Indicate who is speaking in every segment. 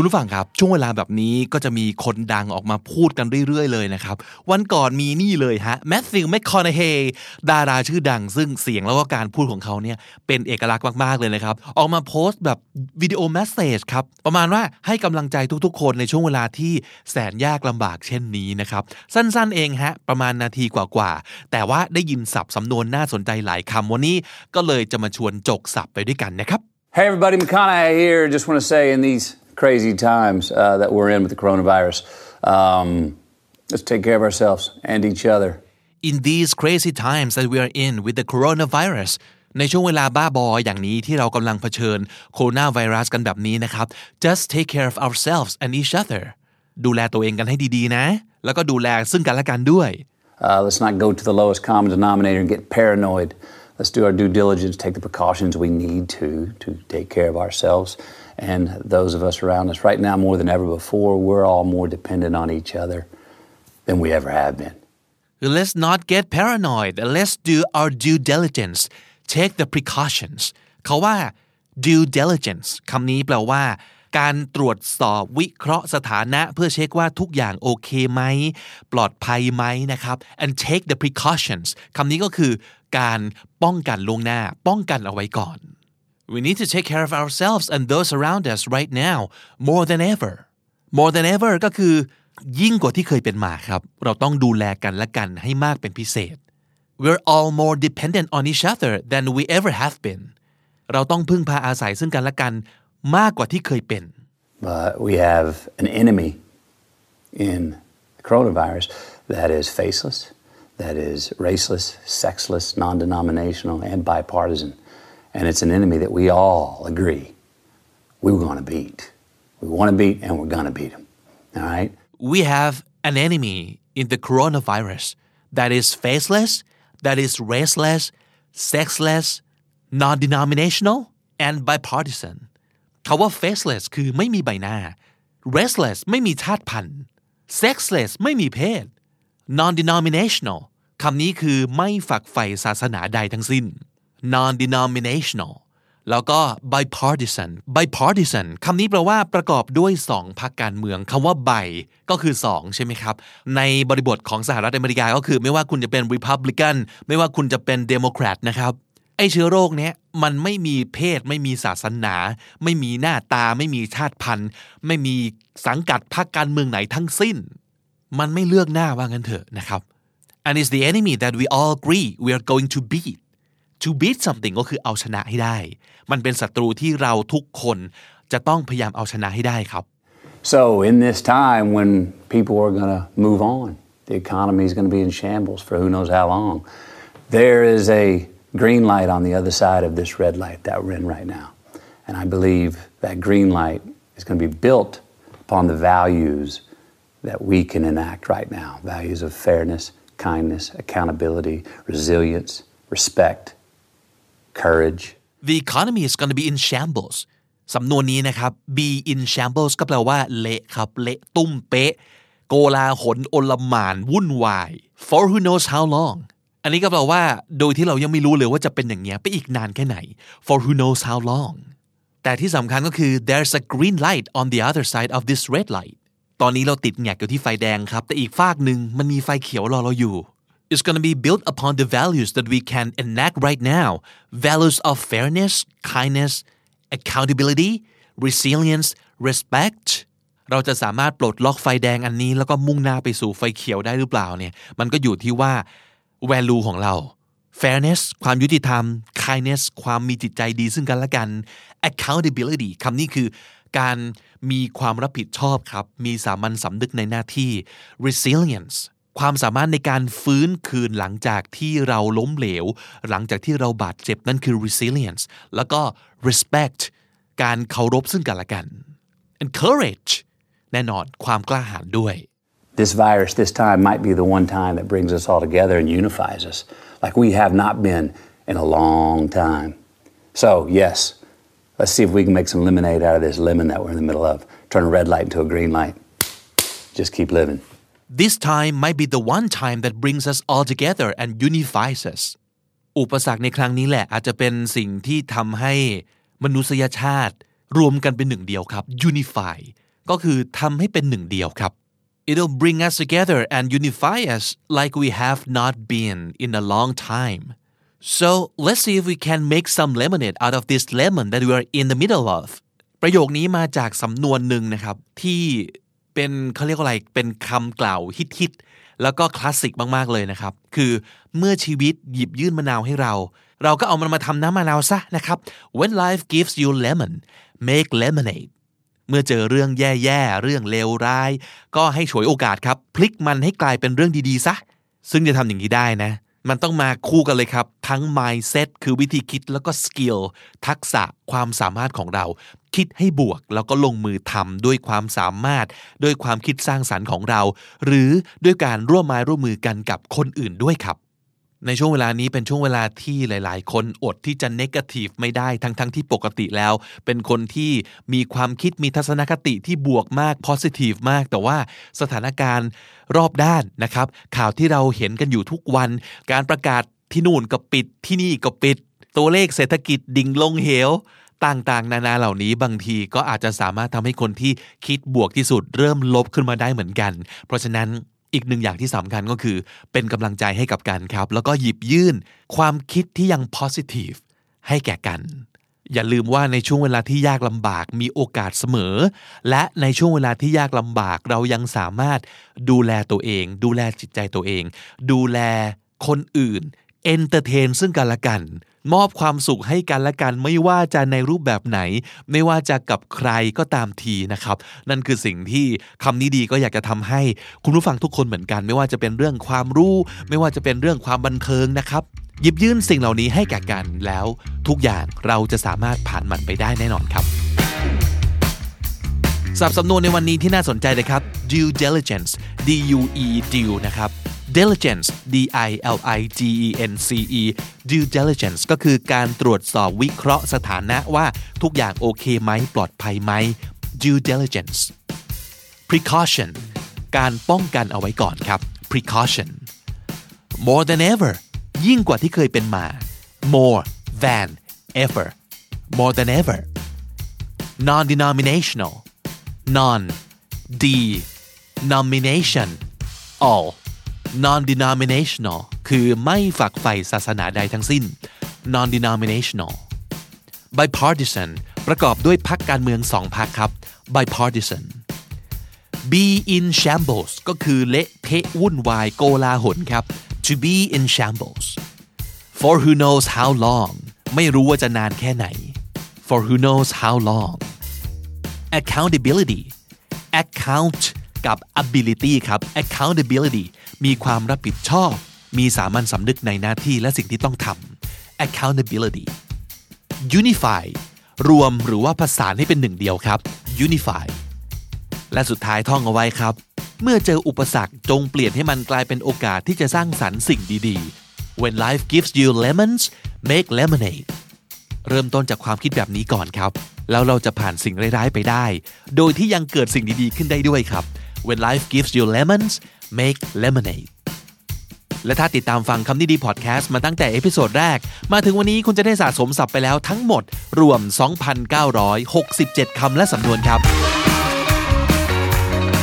Speaker 1: คุณผู้ฟังครับ ช่วงเวลาแบบนี้ก็จะมีคนดังออกมาพูดกันเรื่อยๆ เลยนะครับ วันก่อนมีนี่เลยฮะแมทธิวแมคคอนเฮย์ดาราชื่อดัง ซึ่งเสียงแล้วก็การพูดของเขาเนี่ยเป็นเอกลักษณ์มากๆเลยนะครับ ออกมาโพสต์แบบวิดีโอแมสเซจครับ ประมาณว่าให้กำลังใจทุกๆ คนในช่วงเวลาที่แสนยากลำบากเช่นนี้นะครับ สั้นๆเองฮะประมาณนาทีกว่าๆแต่ว่าได้ยินศัพท์สำนวนน่าสนใจหลายคำวันนี้ก็เลยจะมาชวนจกศัพท์ไปด้วยกันนะครับ
Speaker 2: Hey, everybody, McConaughey here. Just want to say in these crazy times uh, that we're in with the coronavirus, um, let's take care of ourselves and each other.
Speaker 1: in these crazy times that we are in with the coronavirus ในช่วงเวลาบ้าบออย่างนี้ที่เรากำลังเผชิญโคโรนาไวรัสกันแบบนี้นะครับ just take care of ourselves and each other ดูแลตัวเองกันให้ดีๆนะ แล้วก็ดูแลซึ่งกันและกันด้วย
Speaker 2: Uh, let's not go to the lowest common denominator and get paranoid. Let's do our due diligence, take the precautions we need to to take care of ourselves and those of us around us. Right now, more than ever before, we're all more dependent on each other than we ever have been.
Speaker 1: let's not get paranoid let's do our due diligence take the precautions เขาว่า due diligence คำนี้แปลว่า การตรวจสอบวิเคราะห์สถานะ เพื่อเช็คว่าทุกอย่างโอเคไหม ปลอดภัยไหมนะครับ and take the precautions คำนี้ก็คือ การป้องกันล่วงหน้า ป้องกันเอาไว้ก่อน we need to take care of ourselves and those around us right now more than ever more than ever ก็คือ ยิ่งกว่าที่เคยเป็นมาครับ เราต้องดูแลกันและกันให้มากเป็นพิเศษ we're all more dependent on each other than we ever have been เราต้องพึ่งพาอาศัยซึ่งกันและกันมากกว่าที่เคยเป็น
Speaker 2: But we have an enemy in the coronavirus that is faceless, that is raceless, sexless, non denominational, and bipartisan. And it's an enemy that we all agree we were going to beat. We want to beat, and we're going to beat him. All right?
Speaker 1: we have an enemy in the coronavirus that is faceless, that is raceless, sexless, non-denominational and bipartisan คาว่า faceless คือไม่มีใบหน้า raceless ไม่มีชาติพันธุ์ sexless ไม่มีเพศ non-denominational คำนี้คือไม่ฝักใฝ่ศาสนาใดทั้งสิ้น non-denominational แล้วก็ bipartisan bipartisan คำนี้แปลว่าประกอบด้วยสองพรรคการเมืองคำว่า bi ก็คือสองใช่ไหมครับ ในบริบทของสหรัฐอเมริกาก็คือไม่ว่าคุณจะเป็น republican ไม่ว่าคุณจะเป็น democrat นะครับไอเชื้อโรคเนี้ยมันไม่มีเพศ ไม่มีศาสนา ไม่มีหน้าตา ไม่มีชาติพันธุ์ ไม่มีสังกัดพรรคการเมืองไหนทั้งสิ้น มันไม่เลือกหน้าว่างั้นเถอะนะครับ and it's the enemy that we all agree we are going to beat to beat something ก็คือเอาชนะให้ได้ มันเป็นศัตรูที่เราทุกคนจะต้องพยายามเอาชนะให้ได้ครับ
Speaker 2: So, in this time when people are going to move on, the economy is going to be in shambles for who knows how long, there is a green light on the other side of this red light that we're in right now. And I believe that green light is going to be built upon the values that we can enact right now values of fairness, kindness, accountability, resilience, respect, courage.
Speaker 1: the economy is going to be in shambles สำนวนนี้นะครับ be in shambles ก็แปลว่าเละครับเละตุ้มเป๊ะ โกลาหลโอลหมานวุ่นวาย for who knows how long อันนี้ก็แปลว่า โดยที่เรายังไม่รู้เลยว่าจะเป็นอย่างเงี้ยไปอีกนานแค่ไหน for who knows how long แต่ที่สำคัญก็คือ there's a green light on the other side of this red light ตอนนี้เราติดแงกอยู่ที่ไฟแดงครับ แต่อีกฝากหนึ่งมันมีไฟเขียวรอเราอยู่ is going to be built upon the values that we can enact right now values of fairness kindness accountability resilience respect เราจะสามารถปลดล็อกไฟแดงอันนี้ แล้วก็มุ่งหน้าไปสู่ไฟเขียวได้หรือเปล่าเนี่ยมันก็อยู่ที่ว่า value ของเรา fairness ความยุติธรรม kindness ความมีจิตใจดีซึ่งกันและกัน accountability คำนี้คือการมีความรับผิดชอบครับ มีสามัญสำนึกในหน้าที่ resilience ความสามารถในการฟื้นคืนหลังจากที่เราล้มเหลว หลังจากที่เราบาดเจ็บนั่นคือ resilience แล้วก็ respect การเคารพซึ่งกันและกัน and courage แน่นอนความกล้าหาญด้วย
Speaker 2: This virus, this time, might be the one time that brings us all together and unifies us like we have not been in a long time. So, yes, let's see if we can make some lemonade out of this lemon that we're in the middle of. Turn a red light into a green light. Just keep living.
Speaker 1: This time might be the one time that brings us all together and unifies us อุปสรรคในครั้งนี้แหละอาจจะเป็นสิ่งที่ทำให้มนุษยชาติ รวมกันเป็นหนึ่งเดียวครับ unify ก็คือทำให้เป็นหนึ่งเดียวครับ It'll bring us together and unify us like we have not been in a long time so let's see if we can make some lemonade out of this lemon that we are in the middle of ประโยคนี้มาจากสำนวนหนึ่งนะครับ ที่ เป็นเขาเรียกว่าอะไรเป็นคำกล่าวฮิตๆแล้วก็คลาสสิกมากๆเลยนะครับ คือเมื่อชีวิตหยิบยื่นมะนาวให้เรา เราก็เอามันมาทำน้ำมะนาวซะนะครับ When life gives you lemon make lemonade เมื่อเจอเรื่องแย่ๆ เรื่องเลวร้าย ก็ให้ฉวยโอกาสครับ พลิกมันให้กลายเป็นเรื่องดีๆซะ ซึ่งจะทำอย่างนี้ได้นะ มันต้องมาคู่กันเลยครับ ทั้ง mindset คือวิธีคิดแล้วก็ skill ทักษะความสามารถของเรา คิดให้บวก แล้วก็ลงมือทำด้วยความสามารถ ด้วยความคิดสร้างสารรค์ของเรา หรือด้วยการร่วมไม้ร่วมมือกันกับคนอื่นด้วยครับ ในช่วงเวลานี้เป็นช่วงเวลาที่หลาย ๆ คนอดที่จะเนกาทีฟไม่ได้ทั้งๆทที่ปกติแล้ว เป็นคนที่มีความคิดมีทัศนคติที่บวกมาก positive มาก แต่ว่าสถานการณ์รอบด้านนะครับ ข่าวที่เราเห็นกันอยู่ทุกวัน การประกาศที่นู่นก็ปิดที่นี่ก็ปิด ตัวเลขเศรษฐกิจดิ่งลงเหว ต่างๆ นานาเหล่านี้บางทีก็อาจจะสามารถทำให้คนที่คิดบวกที่สุดเริ่มลบขึ้นมาได้เหมือนกัน เพราะฉะนั้นอีกหนึ่งอย่างที่สำคัญก็คือ เป็นกำลังใจให้กับกันครับ แล้วก็หยิบยื่นความคิดที่ยัง positive ให้แก่กัน อย่าลืมว่าในช่วงเวลาที่ยากลำบากมีโอกาสเสมอ และในช่วงเวลาที่ยากลำบากเรายังสามารถดูแลตัวเอง ดูแลจิตใจตัวเอง ดูแลคนอื่น entertain ซึ่งกันและกัน มอบความสุขให้กันและกัน ไม่ว่าจะในรูปแบบไหน ไม่ว่าจะกับใครก็ตามทีนะครับ นั่นคือสิ่งที่คำนี้ดีก็อยากจะทำให้คุณผู้ฟังทุกคนเหมือนกัน ไม่ว่าจะเป็นเรื่องความรู้ ไม่ว่าจะเป็นเรื่องความบันเทิงนะครับหยิบยื่นสิ่งเหล่านี้ให้แก่กันแล้ว ทุกอย่างเราจะสามารถผ่านมันไปได้แน่นอนครับศัพท์สำนวนในวันนี้ที่น่าสนใจนะครับ due diligence d u e due นะครับ diligence d i l i g e n c e due diligence ก็คือการตรวจสอบวิเคราะห์สถานะว่าทุกอย่างโอเคไหมปลอดภัยไหม due diligence precaution การป้องกันเอาไว้ก่อนครับ precaution more than ever ยิ่งกว่าที่เคยเป็นมา more than ever more than ever non-denominational non d nomination all non-denominational คือไม่ฝักใฝ่ศาสนาใดทั้งสิ้น non-denominational bipartisan ประกอบด้วยพรรคการเมืองสองพรรคครับ bipartisan be in shambles ก็คือเละเทะวุ่นวายโกลาหลครับ to be in shambles for who knows how long ไม่รู้ว่าจะนานแค่ไหน for who knows how long accountability account กับ ability ครับ accountability มีความรับผิดชอบ มีสามัญสำนึกในหน้าที่และสิ่งที่ต้องทำ accountability unify รวมหรือว่าผสานให้เป็นหนึ่งเดียวครับ unify และสุดท้ายท่องเอาไว้ครับ เมื่อเจออุปสรรคจงเปลี่ยนให้มันกลายเป็นโอกาสที่จะสร้างสรรค์สิ่งดีๆ when life gives you lemons make lemonade เริ่มต้นจากความคิดแบบนี้ก่อนครับ แล้วเราจะผ่านสิ่งร้ายๆไปได้ โดยที่ยังเกิดสิ่งดีๆขึ้นได้ด้วยครับ when life gives you lemons make lemonade และถ้าติดตามฟังคำนี้ดีพอดแคสต์มาตั้งแต่ episode แรก มาถึงวันนี้คุณจะได้สะสมศัพท์ไปแล้วทั้งหมด รวม 2,967 คำและสำนวนครับ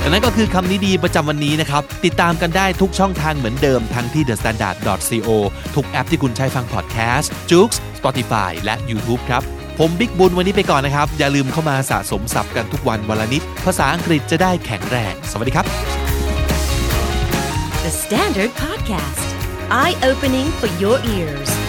Speaker 1: และนั่นก็คือคำนี้ดีประจำวันนี้นะครับ ติดตามกันได้ทุกช่องทางเหมือนเดิมทั้งที่ thestandard.co ทุกแอปที่คุณใช้ฟังพอดแคสต์ j o o x Spotify และ YouTube ครับ ผมบิ๊กบุญวันนี้ไปก่อนนะครับ อย่าลืมเข้ามาสะสมศัพท์กันทุกวันวันละนิด ภาษาอังกฤษจะได้แข็งแรง สวัสดีครับ
Speaker 3: The Standard Podcast, eye opening for your ears.